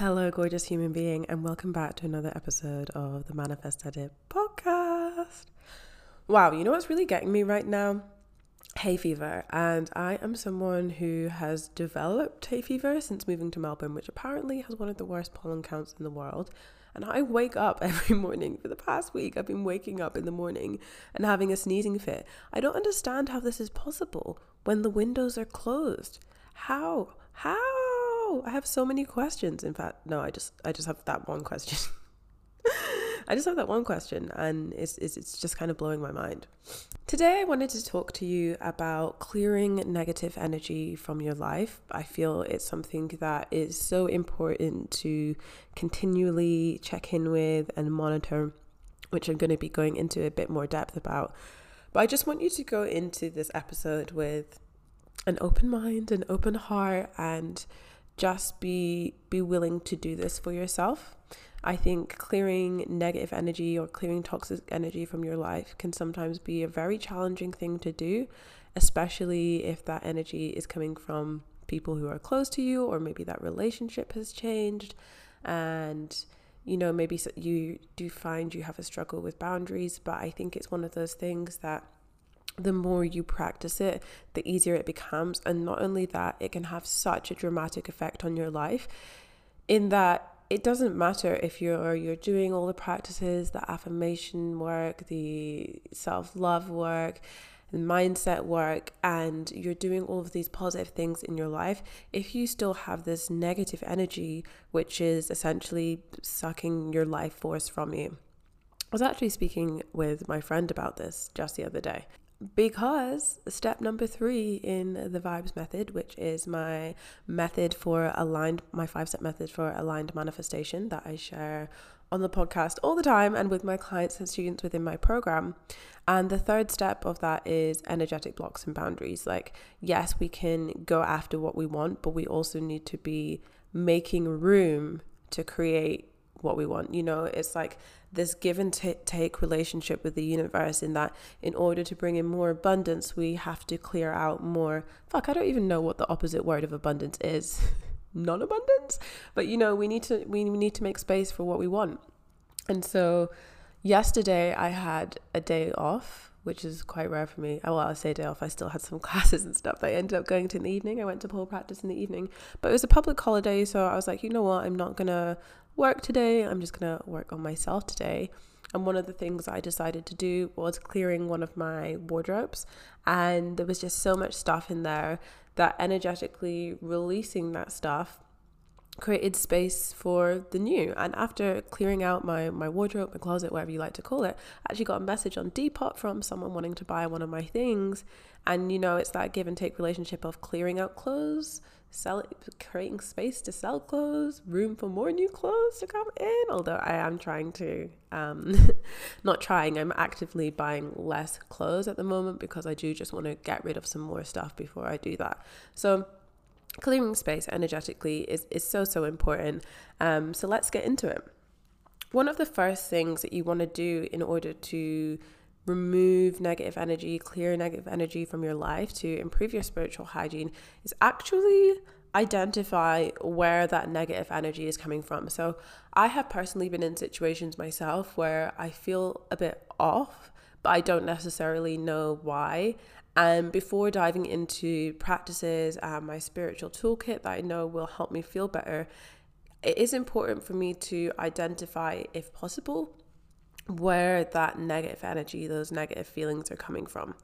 Hello, gorgeous human being, and welcome back to another episode of the Manifest Edit podcast. Wow, you know what's really getting me right now? Hay fever, and I am someone who has developed hay fever since moving to Melbourne, which apparently has one of the worst pollen counts in the world. And I wake up every morning for the past week. I've been waking up in the morning and having a sneezing fit. I don't understand how this is possible when the windows are closed. How? How? Oh, I have so many questions. In fact, no, I just I just have that one question. I just have that one question, and it's, it's it's just kind of blowing my mind. Today, I wanted to talk to you about clearing negative energy from your life. I feel it's something that is so important to continually check in with and monitor, which I'm going to be going into a bit more depth about. But I just want you to go into this episode with an open mind, an open heart, and just be be willing to do this for yourself. I think clearing negative energy or clearing toxic energy from your life can sometimes be a very challenging thing to do, especially if that energy is coming from people who are close to you or maybe that relationship has changed and you know maybe you do find you have a struggle with boundaries but i think it's one of those things that the more you practice it, the easier it becomes. And not only that, it can have such a dramatic effect on your life in that it doesn't matter if you're you're doing all the practices, the affirmation work, the self-love work, the mindset work and you're doing all of these positive things in your life, if you still have this negative energy which is essentially sucking your life force from you. I was actually speaking with my friend about this just the other day because step number three in the vibes method which is my method for aligned my five step method for aligned manifestation that i share on the podcast all the time and with my clients and students within my program. And the third step of that is energetic blocks and boundaries. Like yes we can go after what we want but we also need to be making room to create what we want you know it's like this give and t- take relationship with the universe in that in order to bring in more abundance we have to clear out more fuck i don't even know what the opposite word of abundance is non-abundance but you know we need to we need to make space for what we want and so yesterday i had a day off which is quite rare for me. Well, I say day off. I still had some classes and stuff. I ended up going to in the evening. I went to pole practice in the evening, but it was a public holiday, so I was like, you know what? I'm not gonna work today. I'm just going to work on myself today. And one of the things I decided to do was clearing one of my wardrobes. And there was just so much stuff in there that energetically releasing that stuff created space for the new. And after clearing out my, my wardrobe, my closet, whatever you like to call it, I actually got a message on Depop from someone wanting to buy one of my things. And you know, it's that give and take relationship of clearing out clothes, sell creating space to sell clothes, room for more new clothes to come in. Although I am trying to, um, not trying, I'm actively buying less clothes at the moment because I do just want to get rid of some more stuff before I do that. So clearing space energetically is, is so, so important. Um, so let's get into it. One of the first things that you want to do in order to remove negative energy, clear negative energy from your life to improve your spiritual hygiene is actually identify where that negative energy is coming from. So, I have personally been in situations myself where I feel a bit off, but I don't necessarily know why. And before diving into practices and my spiritual toolkit that I know will help me feel better, it is important for me to identify, if possible, where that negative energy, those negative feelings are coming from.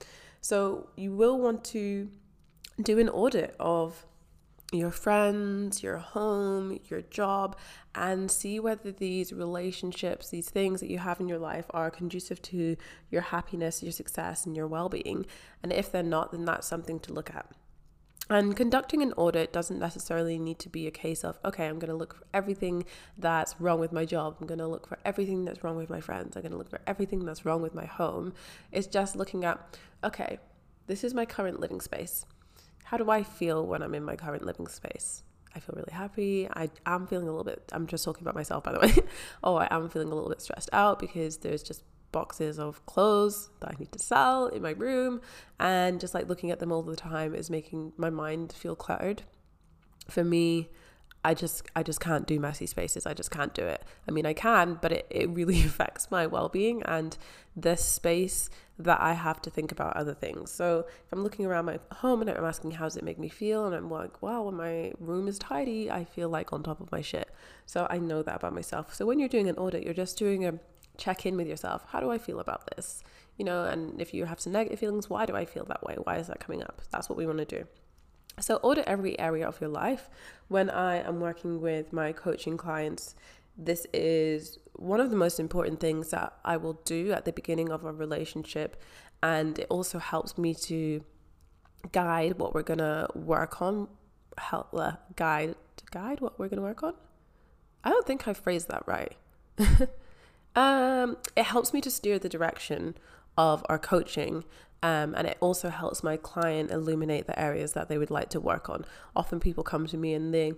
So you will want to do an audit of your friends, your home, your job, and see whether these relationships, these things that you have in your life are conducive to your happiness, your success, and your well being. And if they're not, then that's something to look at. And conducting an audit doesn't necessarily need to be a case of, okay, I'm going to look for everything that's wrong with my job. I'm going to look for everything that's wrong with my friends. I'm going to look for everything that's wrong with my home. It's just looking at, okay, this is my current living space. How do I feel when I'm in my current living space? I feel really happy. I am feeling a little bit, I'm just talking about myself, by the way. oh, I am feeling a little bit stressed out because there's just boxes of clothes that I need to sell in my room. And just like looking at them all the time is making my mind feel cluttered. For me, I just I just can't do messy spaces. I just can't do it. I mean I can, but it, it really affects my well-being and this space that I have to think about other things. So if I'm looking around my home and I'm asking how does it make me feel and I'm like, wow, when my room is tidy, I feel like on top of my shit. So I know that about myself. So when you're doing an audit, you're just doing a check in with yourself. How do I feel about this? You know, and if you have some negative feelings, why do I feel that way? Why is that coming up? That's what we want to do. So, audit every area of your life. When I am working with my coaching clients, this is one of the most important things that I will do at the beginning of a relationship. And it also helps me to guide what we're going to work on, help uh, guide, guide what we're going to work on. I don't think I phrased that right. Um, it helps me to steer the direction of our coaching. Um, and it also helps my client illuminate the areas that they would like to work on. Often people come to me and they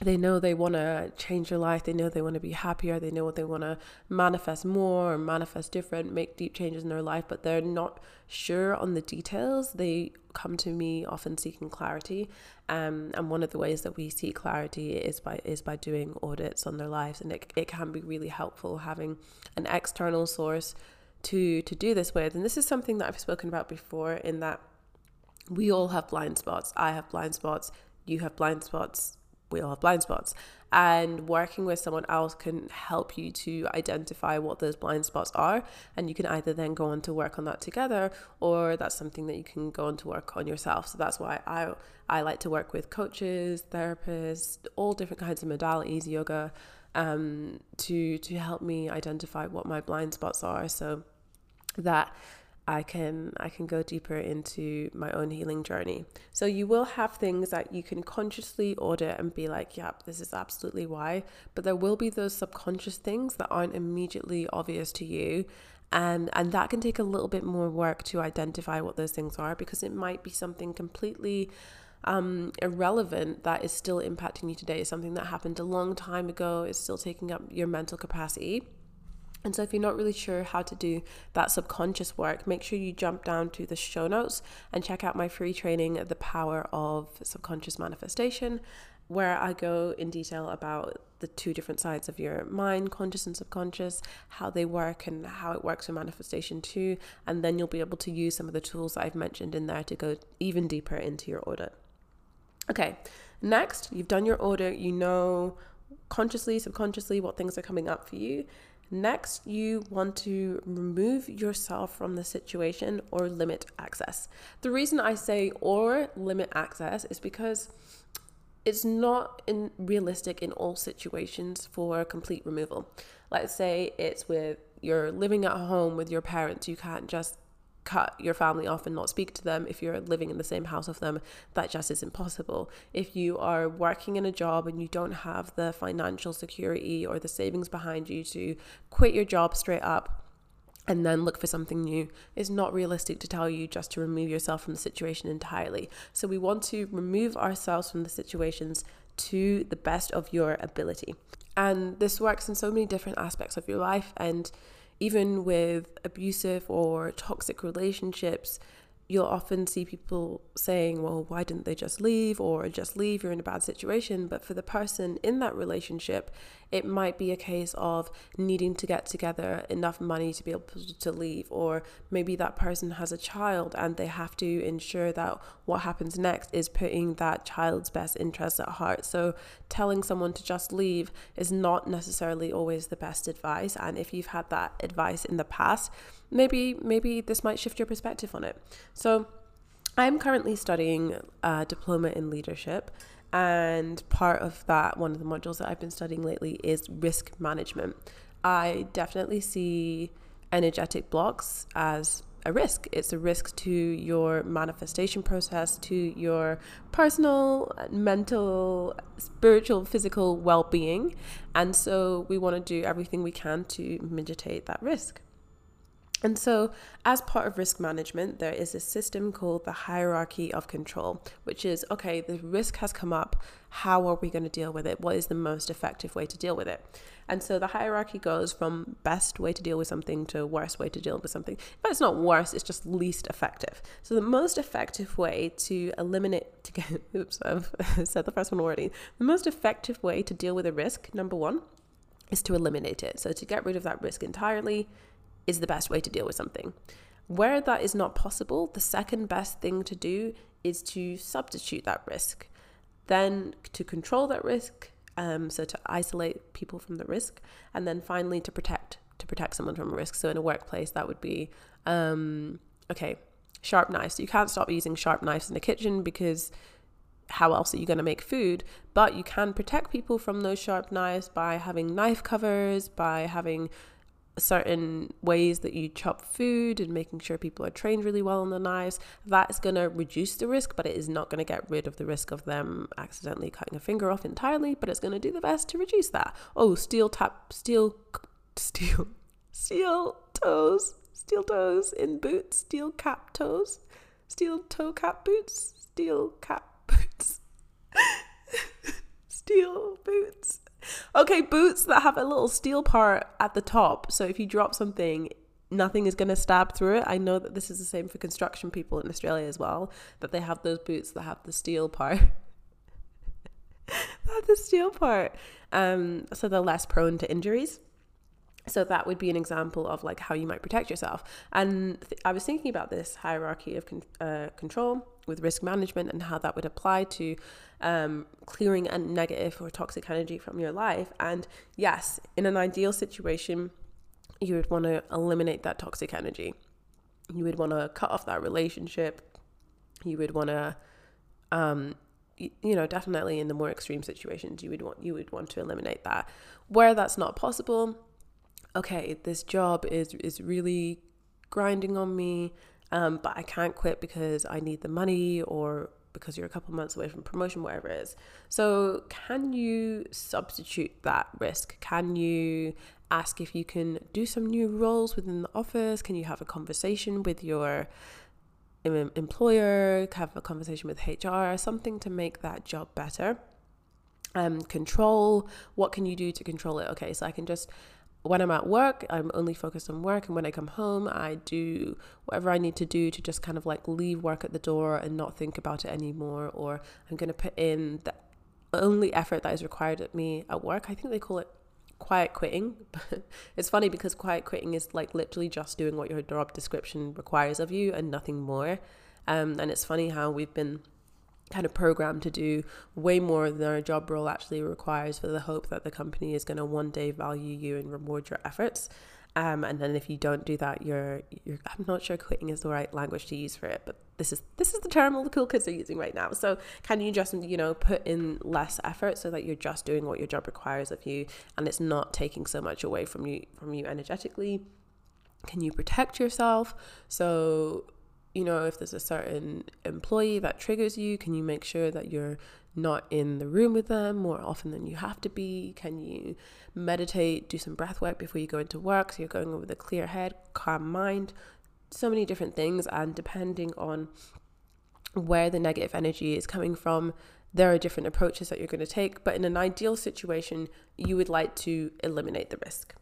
they know they want to change their life they know they want to be happier they know what they want to manifest more or manifest different make deep changes in their life but they're not sure on the details. They come to me often seeking clarity um, and one of the ways that we seek clarity is by is by doing audits on their lives and it, it can be really helpful having an external source to to do this with. And this is something that I've spoken about before in that we all have blind spots I have blind spots you have blind spots we all have blind spots. And working with someone else can help you to identify what those blind spots are. And you can either then go on to work on that together, or that's something that you can go on to work on yourself. So that's why I I like to work with coaches, therapists, all different kinds of modalities, yoga, um, to to help me identify what my blind spots are. So that I can I can go deeper into my own healing journey. So you will have things that you can consciously order and be like, yep, this is absolutely why. But there will be those subconscious things that aren't immediately obvious to you. And and that can take a little bit more work to identify what those things are because it might be something completely um, irrelevant that is still impacting you today. Something that happened a long time ago is still taking up your mental capacity and so, if you're not really sure how to do that subconscious work, make sure you jump down to the show notes and check out my free training, The Power of Subconscious Manifestation, where I go in detail about the two different sides of your mind, conscious and subconscious, how they work and how it works with manifestation too. And then you'll be able to use some of the tools that I've mentioned in there to go even deeper into your audit. Okay, next, you've done your audit, you know consciously, subconsciously what things are coming up for you. Next, you want to remove yourself from the situation or limit access. The reason I say or limit access is because it's not in realistic in all situations for complete removal. Let's say it's with you're living at home with your parents, you can't just cut your family off and not speak to them if you're living in the same house of them that just isn't possible. If you are working in a job and you don't have the financial security or the savings behind you to quit your job straight up and then look for something new is not realistic to tell you just to remove yourself from the situation entirely. So we want to remove ourselves from the situations to the best of your ability. And this works in so many different aspects of your life and even with abusive or toxic relationships, you'll often see people saying, well, why didn't they just leave? Or just leave, you're in a bad situation. But for the person in that relationship, it might be a case of needing to get together enough money to be able to leave. Or maybe that person has a child and they have to ensure that what happens next is putting that child's best interests at heart. So telling someone to just leave is not necessarily always the best advice. And if you've had that advice in the past, maybe maybe this might shift your perspective on it. So I'm currently studying a diploma in leadership and part of that one of the modules that I've been studying lately is risk management. I definitely see energetic blocks as a risk. It's a risk to your manifestation process, to your personal, mental, spiritual, physical well being. And so we want to do everything we can to mitigate that risk. And so, as part of risk management, there is a system called the hierarchy of control, which is okay, the risk has come up. How are we going to deal with it? What is the most effective way to deal with it? And so, the hierarchy goes from best way to deal with something to worst way to deal with something. But it's not worse, it's just least effective. So, the most effective way to eliminate, to get, oops, I've said the first one already. The most effective way to deal with a risk, number one, is to eliminate it. So, to get rid of that risk entirely is the best way to deal with something. Where that is not possible, the second best thing to do is to substitute that risk. Then to control that risk, um, so to isolate people from the risk, and then finally to protect to protect someone from risk. So in a workplace, that would be um, okay, sharp knives. You can't stop using sharp knives in the kitchen because how else are you going to make food? But you can protect people from those sharp knives by having knife covers, by having certain ways that you chop food and making sure people are trained really well on the knives that is going to reduce the risk but it is not going to get rid of the risk of them accidentally cutting a finger off entirely but it's going to do the best to reduce that. Oh steel tap steel steel steel toes steel toes in boots steel cap toes steel toe cap boots steel cap boots steel boots Okay, boots that have a little steel part at the top. So if you drop something, nothing is going to stab through it. I know that this is the same for construction people in Australia as well, that they have those boots that have the steel part. the steel part. Um, so they're less prone to injuries. So that would be an example of like how you might protect yourself. And th- I was thinking about this hierarchy of con- uh, control with risk management and how that would apply to um, clearing a negative or toxic energy from your life. And yes, in an ideal situation, you would want to eliminate that toxic energy. You would want to cut off that relationship. You would want to, um, you, you know, definitely in the more extreme situations, you would want you would want to eliminate that. Where that's not possible, okay, this job is is really grinding on me, um, but I can't quit because I need the money or because you're a couple months away from promotion, whatever it is. So, can you substitute that risk? Can you ask if you can do some new roles within the office? Can you have a conversation with your employer? Have a conversation with HR? Something to make that job better. Um, control. What can you do to control it? Okay, so I can just when I'm at work, I'm only focused on work. And when I come home, I do whatever I need to do to just kind of like leave work at the door and not think about it anymore. Or I'm going to put in the only effort that is required of me at work. I think they call it quiet quitting. it's funny because quiet quitting is like literally just doing what your job description requires of you and nothing more. Um, and it's funny how we've been kind of programmed to do way more than our job role actually requires for the hope that the company is going to one day value you and reward your efforts. Um, and then if you don't do that, you're you're I'm not sure quitting is the right language to use for it, but this is this is the term all the cool kids are using right now. So can you just you know put in less effort so that you're just doing what your job requires of you, and it's not taking so much away from you from you energetically? Can you protect yourself? So you know, if there's a certain employee that triggers you, can you make sure that you're not in the room with them more often than you have to be? Can you meditate, do some breath work before you go into work so you're going in with a clear head, calm mind? So many different things, and depending on where the negative energy is coming from, there are different approaches that you're going to take. But in an ideal situation, you would like to eliminate the risk.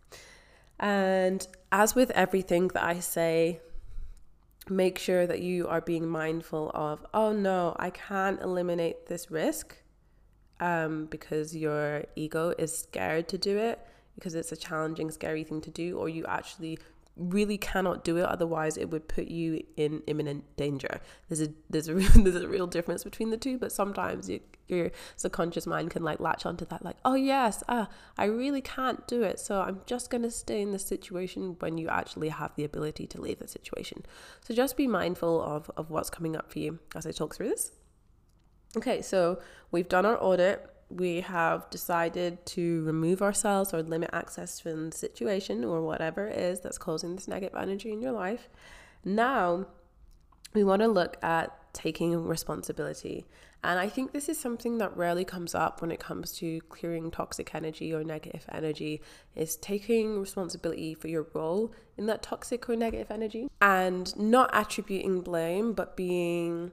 And as with everything that I say, make sure that you are being mindful of, oh no, I can't eliminate this risk um, because your ego is scared to do it because it's a challenging, scary thing to do, or you actually really cannot do it otherwise it would put you in imminent danger. There's a there's a there's a real difference between the two but sometimes you, your subconscious mind can like latch onto that like oh yes ah i really can't do it so i'm just going to stay in this situation when you actually have the ability to leave the situation. So just be mindful of of what's coming up for you as i talk through this. Okay so we've done our audit we have decided to remove ourselves or limit access from the situation or whatever it is that's causing this negative energy in your life. Now, we want to look at taking responsibility. And I think this is something that rarely comes up when it comes to clearing toxic energy or negative energy is taking responsibility for your role in that toxic or negative energy and not attributing blame but being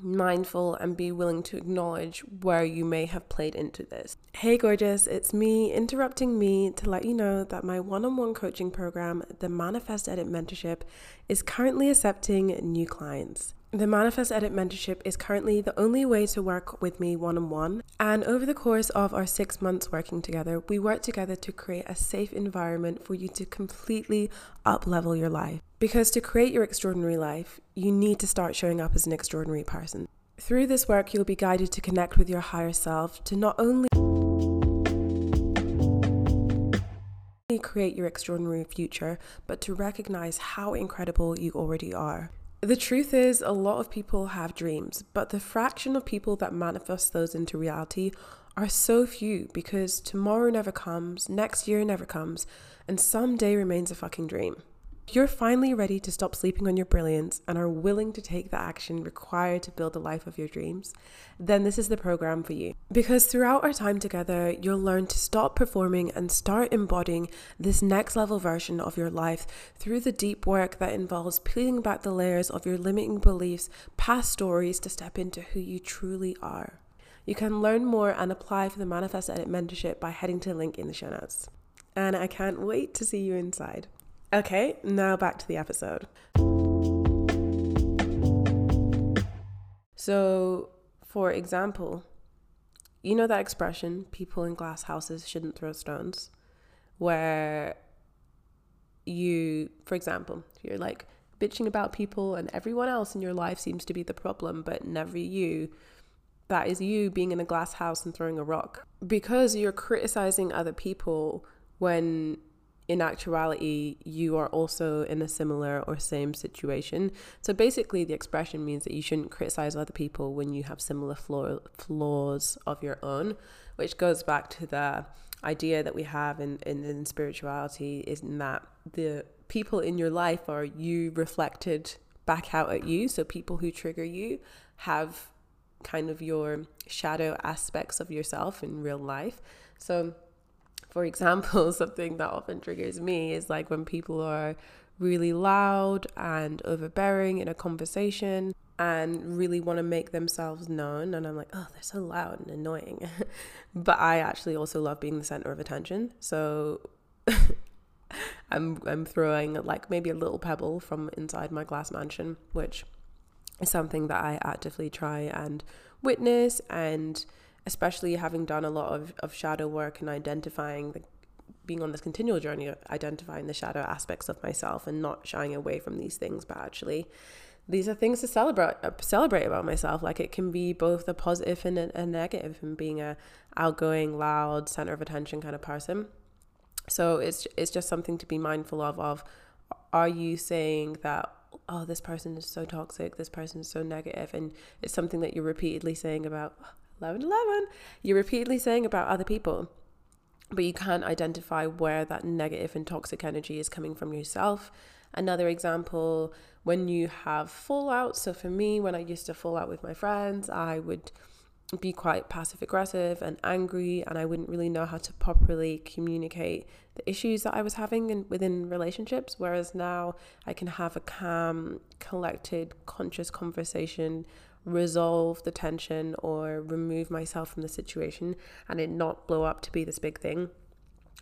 mindful and be willing to acknowledge where you may have played into this. Hey, gorgeous, it's me interrupting me to let you know that my one on one coaching program, the Manifest Edit Mentorship, is currently accepting new clients. The Manifest Edit mentorship is currently the only way to work with me one on one. And over the course of our six months working together, we work together to create a safe environment for you to completely up level your life. Because to create your extraordinary life, you need to start showing up as an extraordinary person. Through this work, you'll be guided to connect with your higher self to not only create your extraordinary future, but to recognize how incredible you already are. The truth is, a lot of people have dreams, but the fraction of people that manifest those into reality are so few because tomorrow never comes, next year never comes, and someday remains a fucking dream. You're finally ready to stop sleeping on your brilliance and are willing to take the action required to build the life of your dreams, then this is the program for you. Because throughout our time together, you'll learn to stop performing and start embodying this next level version of your life through the deep work that involves peeling back the layers of your limiting beliefs, past stories to step into who you truly are. You can learn more and apply for the Manifest Edit mentorship by heading to the link in the show notes. And I can't wait to see you inside. Okay, now back to the episode. So, for example, you know that expression, people in glass houses shouldn't throw stones, where you, for example, you're like bitching about people and everyone else in your life seems to be the problem, but never you. That is you being in a glass house and throwing a rock. Because you're criticizing other people when in actuality, you are also in a similar or same situation. So basically, the expression means that you shouldn't criticize other people when you have similar flaw- flaws of your own, which goes back to the idea that we have in, in, in spirituality is that the people in your life are you reflected back out at you. So people who trigger you have kind of your shadow aspects of yourself in real life. So for example, something that often triggers me is like when people are really loud and overbearing in a conversation and really want to make themselves known. And I'm like, oh, they're so loud and annoying. but I actually also love being the center of attention. So I'm, I'm throwing like maybe a little pebble from inside my glass mansion, which is something that I actively try and witness and especially having done a lot of, of shadow work and identifying the being on this continual journey of identifying the shadow aspects of myself and not shying away from these things but actually these are things to celebrate uh, celebrate about myself. Like it can be both a positive and a, a negative and being a outgoing loud center of attention kind of person. So it's it's just something to be mindful of of are you saying that oh this person is so toxic this person is so negative? And it's something that you're repeatedly saying about 11 11 you're repeatedly saying about other people. But you can't identify where that negative and toxic energy is coming from yourself. Another example when you have fallout so for me when i used to fall out with my friends i would be quite passive aggressive and angry and i wouldn't really know how to properly communicate the issues that i was having in, within relationships whereas now i can have a calm collected conscious conversation resolve the tension or remove myself from the situation and it not blow up to be this big thing.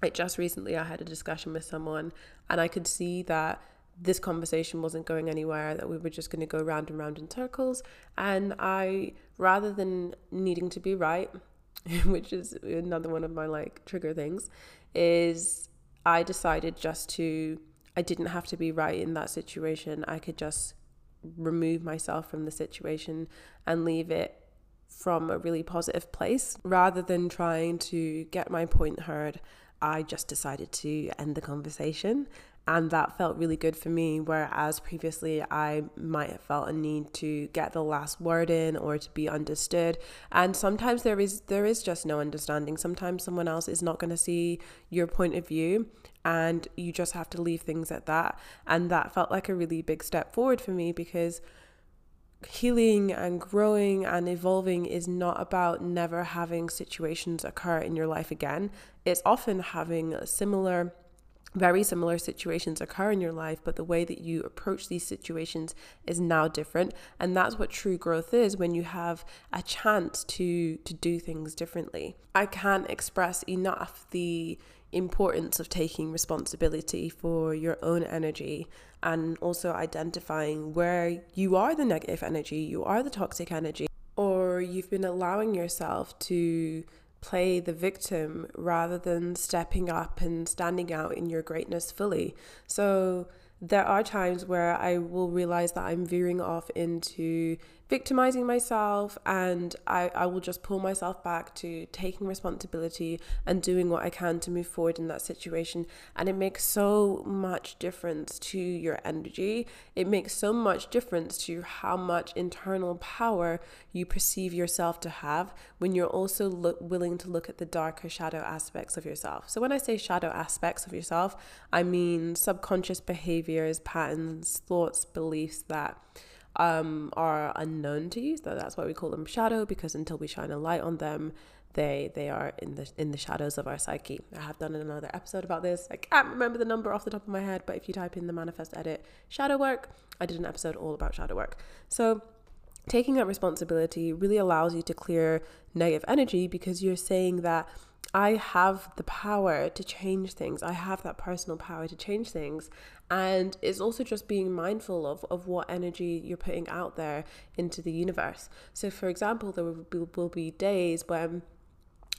Like just recently, I had a discussion with someone and I could see that this conversation wasn't going anywhere, that we were just going to go round and round in circles. And I, rather than needing to be right, which is another one of my like trigger things, is I decided just to, I didn't have to be right in that situation. I could just remove myself from the situation and leave it from a really positive place rather than trying to get my point heard. I just decided to end the conversation and that felt really good for me whereas previously i might have felt a need to get the last word in or to be understood. And sometimes there is there is just no understanding. Sometimes someone else is not going to see your point of view and you just have to leave things at that. And that felt like a really big step forward for me because healing and growing and evolving is not about never having situations occur in your life again. It's often having similar very similar situations occur in your life, but the way that you approach these situations is now different. And that's what true growth is when you have a chance to to do things differently. I can't express enough the importance of taking responsibility for your own energy and also identifying where you are the negative energy, you are the toxic energy, or you've been allowing yourself to play the victim rather than stepping up and standing out in your greatness fully. So there are times where I will realize that I'm veering off into victimizing myself and I, I will just pull myself back to taking responsibility and doing what I can to move forward in that situation. And it makes so much difference to your energy. It makes so much difference to how much internal power you perceive yourself to have when you're also look, willing to look at the darker shadow aspects of yourself. So when I say shadow aspects of yourself, I mean subconscious behaviors, patterns, thoughts, beliefs that um, are unknown to you. So that's why we call them shadow because until we shine a light on them, they they are in the in the shadows of our psyche. I have done another episode about this. I can't remember the number off the top of my head, but if you type in the manifest edit shadow work, I did an episode all about shadow work. So taking that responsibility really allows you to clear negative energy because you're saying that I have the power to change things. I have that personal power to change things. And it's also just being mindful of, of what energy you're putting out there into the universe. So, for example, there will be, will be days when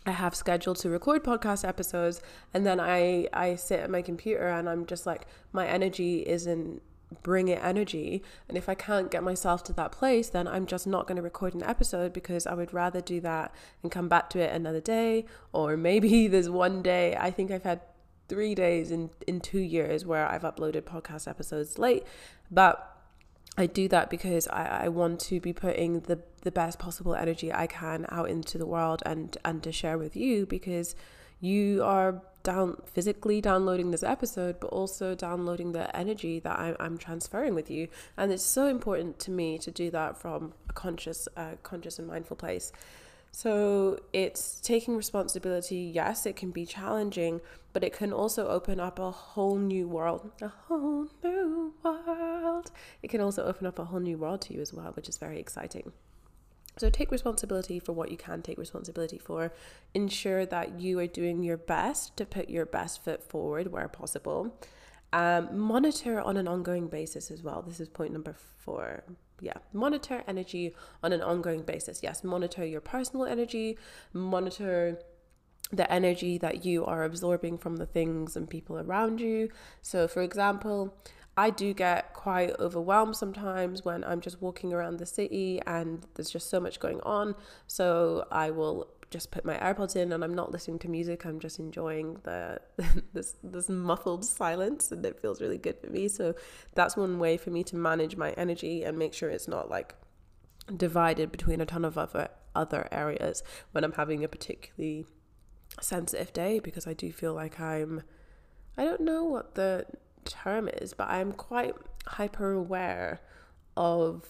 I have scheduled to record podcast episodes, and then I, I sit at my computer and I'm just like, my energy isn't bring it energy. And if I can't get myself to that place, then I'm just not going to record an episode because I would rather do that and come back to it another day. Or maybe there's one day, I think I've had three days in, in two years where I've uploaded podcast episodes late. But I do that because I, I want to be putting the, the best possible energy I can out into the world and, and to share with you because you are down physically downloading this episode, but also downloading the energy that I'm, I'm transferring with you. And it's so important to me to do that from a conscious, uh, conscious and mindful place. So it's taking responsibility. Yes, it can be challenging, but it can also open up a whole new world. A whole new world. It can also open up a whole new world to you as well, which is very exciting. So take responsibility for what you can take responsibility for. Ensure that you are doing your best to put your best foot forward where possible. Um, monitor on an ongoing basis as well. This is point number four. Yeah, monitor energy on an ongoing basis. Yes, monitor your personal energy, monitor the energy that you are absorbing from the things and people around you. So, for example, I do get quite overwhelmed sometimes when I'm just walking around the city and there's just so much going on. So I will just put my AirPods in and I'm not listening to music. I'm just enjoying the this this muffled silence and it feels really good for me. So that's one way for me to manage my energy and make sure it's not like divided between a ton of other other areas when I'm having a particularly sensitive day because I do feel like I'm I don't know what the term is, but I'm quite hyper aware of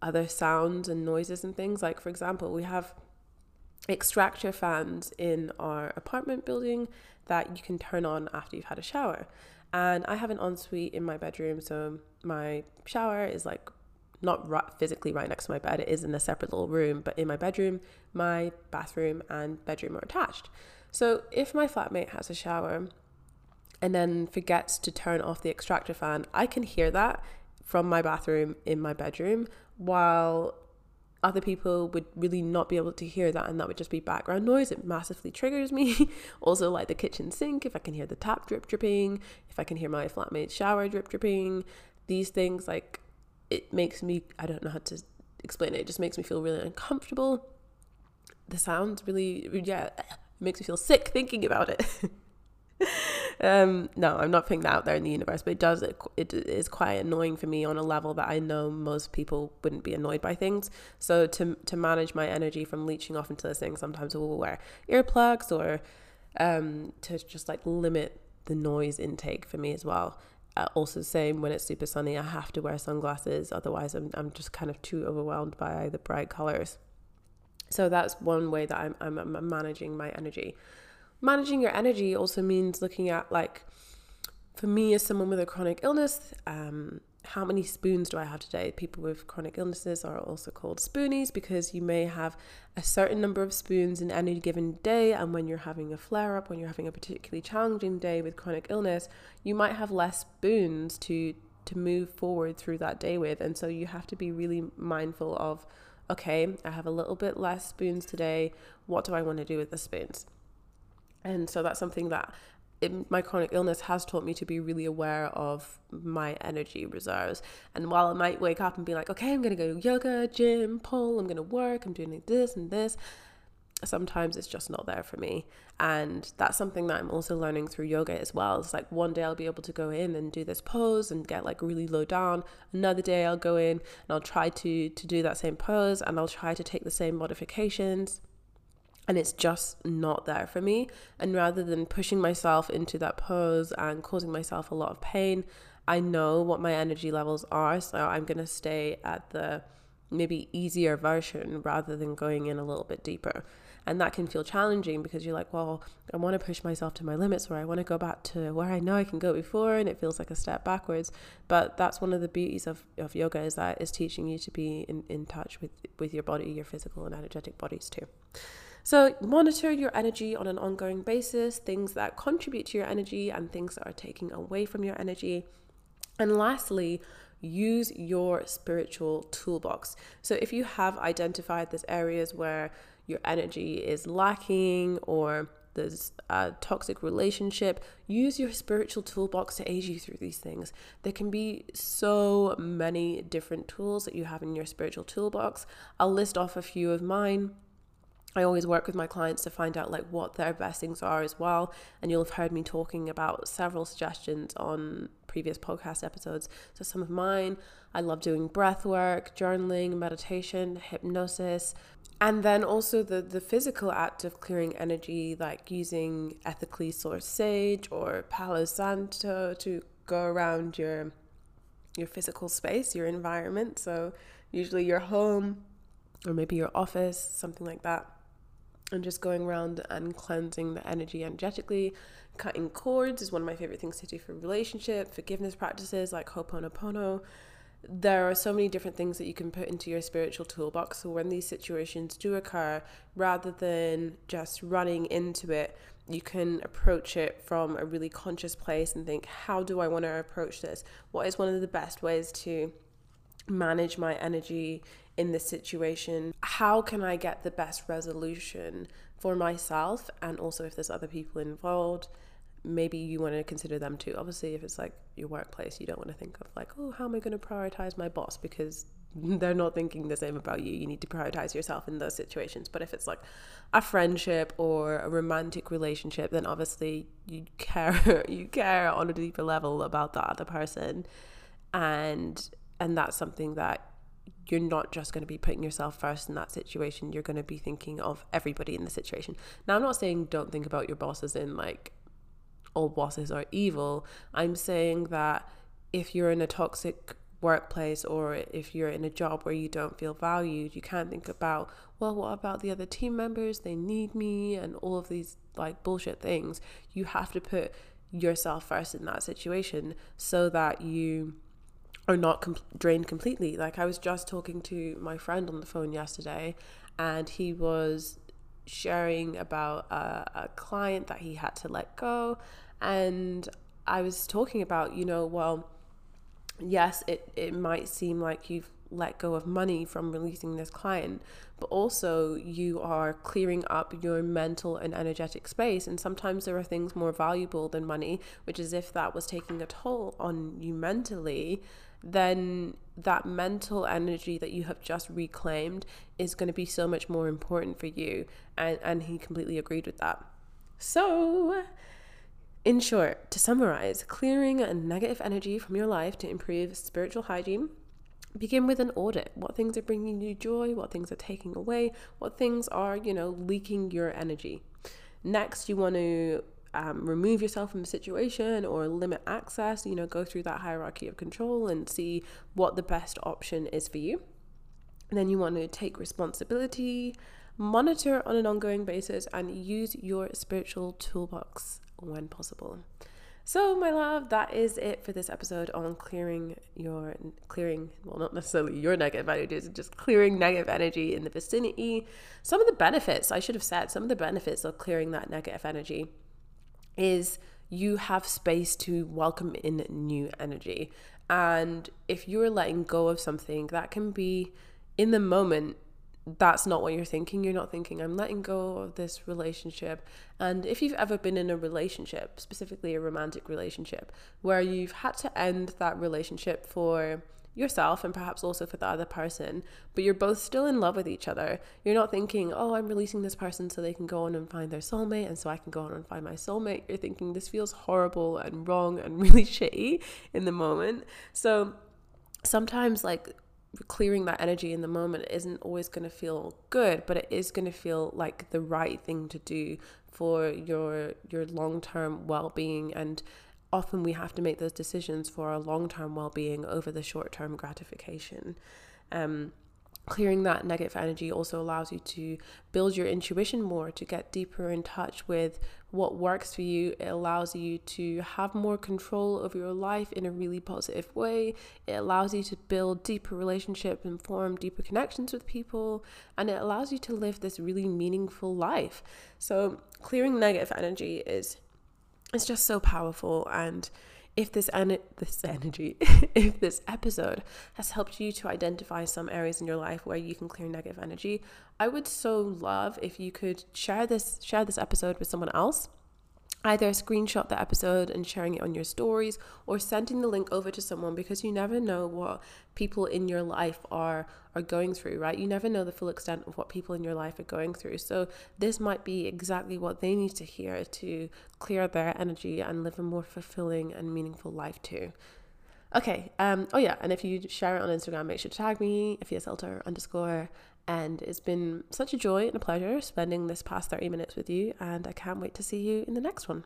other sounds and noises and things. Like, for example, we have extractor fans in our apartment building that you can turn on after you've had a shower. And I have an ensuite in my bedroom, so my shower is like not right, physically right next to my bed. It is in a separate little room, but in my bedroom, my bathroom and bedroom are attached. So if my flatmate has a shower and then forgets to turn off the extractor fan, I can hear that from my bathroom in my bedroom while other people would really not be able to hear that and that would just be background noise. It massively triggers me. Also like the kitchen sink if i can hear the tap drip dripping if i can hear my flatmate's shower drip dripping these things like it makes me i don't know how to explain it. It just makes me feel really uncomfortable. The sounds really yeah makes me feel sick thinking about it um, no, I'm not putting that out there in the universe, but it does, it, it is quite annoying for me on a level that I know most people wouldn't be annoyed by things. So to, to manage my energy from leeching off into this thing, sometimes we'll wear earplugs or um, to just like limit the noise intake for me as well. Uh, also, same when it's super sunny, I have to wear sunglasses. Otherwise, I'm, I'm just kind of too overwhelmed by the bright colors. So that's one way that I'm, I'm, I'm managing my energy. Managing your energy also means looking at like, for me as someone with a chronic illness, um, how many spoons do I have today? People with chronic illnesses are also called spoonies because you may have a certain number of spoons in any given day. And when you're having a flare up, when you're having a particularly challenging day with chronic illness, you might have less spoons to to move forward through that day with. And so you have to be really mindful of, okay, I have a little bit less spoons today. What do I want to do with the spoons? And so that's something that it, my chronic illness has taught me to be really aware of my energy reserves. And while I might wake up and be like, okay, I'm to go yoga, gym, pole, I'm to work, I'm doing this and this, sometimes it's just not there for me. And that's something that I'm also learning through yoga as well. It's like one day I'll be able to go in and do this pose and get like really low down. Another day I'll go in and I'll try to to do that same pose and I'll try to take the same modifications and it's just not there for me. And rather than pushing myself into that pose and causing myself a lot of pain, I know what my energy levels are. So I'm going to stay at the maybe easier version rather than going in a little bit deeper. And that can feel challenging because you're like, well, I want to push myself to my limits or I want to go back to where I know I can go before and it feels like a step backwards. But that's one of the beauties of, of yoga is that it's teaching you to be in, in touch with, with your body, your physical and energetic bodies too. So, monitor your energy on an ongoing basis, things that contribute to your energy and things that are taking away from your energy. And lastly, use your spiritual toolbox. So, if you have identified these areas where your energy is lacking or there's a toxic relationship, use your spiritual toolbox to aid you through these things. There can be so many different tools that you have in your spiritual toolbox. I'll list off a few of mine. I always work with my clients to find out like what their best things are as well. And you'll have heard me talking about several suggestions on previous podcast episodes. So some of mine, I love doing breath work, journaling, meditation, hypnosis, and then also the the physical act of clearing energy, like using ethically sourced sage or Palo Santo to go around your your physical space, your environment. So usually your home or maybe your office, something like that and just going around and cleansing the energy energetically. Cutting cords is one of my favorite things to do for relationship, forgiveness practices like Ho'oponopono. There are so many different things that you can put into your spiritual toolbox. So when these situations do occur, rather than just running into it, you can approach it from a really conscious place and think, how do I want to approach this? What is one of the best ways to manage my energy in this situation? How can I get the best resolution for myself? And also, if there's other people involved, maybe you want to consider them too. Obviously, if it's like your workplace, you don't want to think of like, oh, how am I going to prioritize my boss? Because they're not thinking the same about you. You need to prioritize yourself in those situations. But if it's like a friendship or a romantic relationship, then obviously you care you care on a deeper level about the other person. And and that's something that you're not just going to be putting yourself first in that situation. You're going to be thinking of everybody in the situation. Now, I'm not saying don't think about your bosses in like all bosses are evil. I'm saying that if you're in a toxic workplace or if you're in a job where you don't feel valued, you can't think about, well, what about the other team members? They need me and all of these like bullshit things. You have to put yourself first in that situation so that you are not com- drained completely. Like I was just talking to my friend on the phone yesterday, and he was sharing about a, a client that he had to let go, and I was talking about, you know, well, yes, it it might seem like you've let go of money from releasing this client, but also you are clearing up your mental and energetic space. And sometimes there are things more valuable than money, which is if that was taking a toll on you mentally, then that mental energy that you have just reclaimed is going to be so much more important for you. And, and he completely agreed with that. So, in short, to summarize, clearing a negative energy from your life to improve spiritual hygiene begin with an audit what things are bringing you joy what things are taking away what things are you know leaking your energy next you want to um, remove yourself from a situation or limit access you know go through that hierarchy of control and see what the best option is for you and then you want to take responsibility monitor on an ongoing basis and use your spiritual toolbox when possible so, my love, that is it for this episode on clearing your clearing, well, not necessarily your negative energy, just clearing negative energy in the vicinity. Some of the benefits, I should have said, some of the benefits of clearing that negative energy is you have space to welcome in new energy. And if you're letting go of something, that can be in the moment that's not what you're thinking. You're not thinking, I'm letting go of this relationship. And if you've ever been in a relationship, specifically a romantic relationship, where you've had to end that relationship for yourself and perhaps also for the other person, but you're both still in love with each other, you're not thinking, oh, I'm releasing this person so they can go on and find their soulmate and so I can go on and find my soulmate. You're thinking, this feels horrible and wrong and really shitty in the moment. So sometimes, like, clearing that energy in the moment isn't always going to feel good but it is going to feel like the right thing to do for your your long-term well-being and often we have to make those decisions for our long-term well-being over the short-term gratification. Um, clearing that negative energy also allows you to build your intuition more to get deeper in touch with what works for you. It allows you to have more control over your life in a really positive way. It allows you to build deeper relationships and form deeper connections with people. And it allows you to live this really meaningful life. So clearing negative energy is it's just so powerful and if this en- this energy, if this episode has helped you to identify some areas in your life where you can clear negative energy, I would so love if you could share this share this episode with someone else either screenshot the episode and sharing it on your stories or sending the link over to someone because you never know what people in your life are are going through right? You never know the full extent of what people in your life are going through. So this might be exactly what they need to hear to clear their energy and live a more fulfilling and meaningful life too. Okay um oh yeah and Efia share it on instagram make sure to tag me if you underscore and it's been such a joy and a pleasure spending this past 30 minutes with you, and I can't wait to see you in the next one.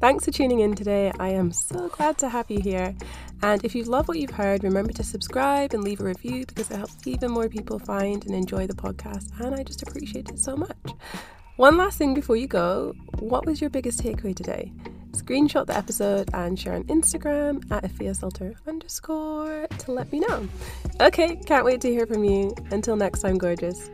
Thanks for tuning in today. I am so glad to have you here. And if you love what you've heard, remember to subscribe and leave a review because it helps even more people find and enjoy the podcast. And I just appreciate it so much. One last thing before you go what was your biggest takeaway today? Screenshot the episode and share on Instagram at Efia underscore to let me know. Okay, can't wait to hear from you. Until next time, gorgeous.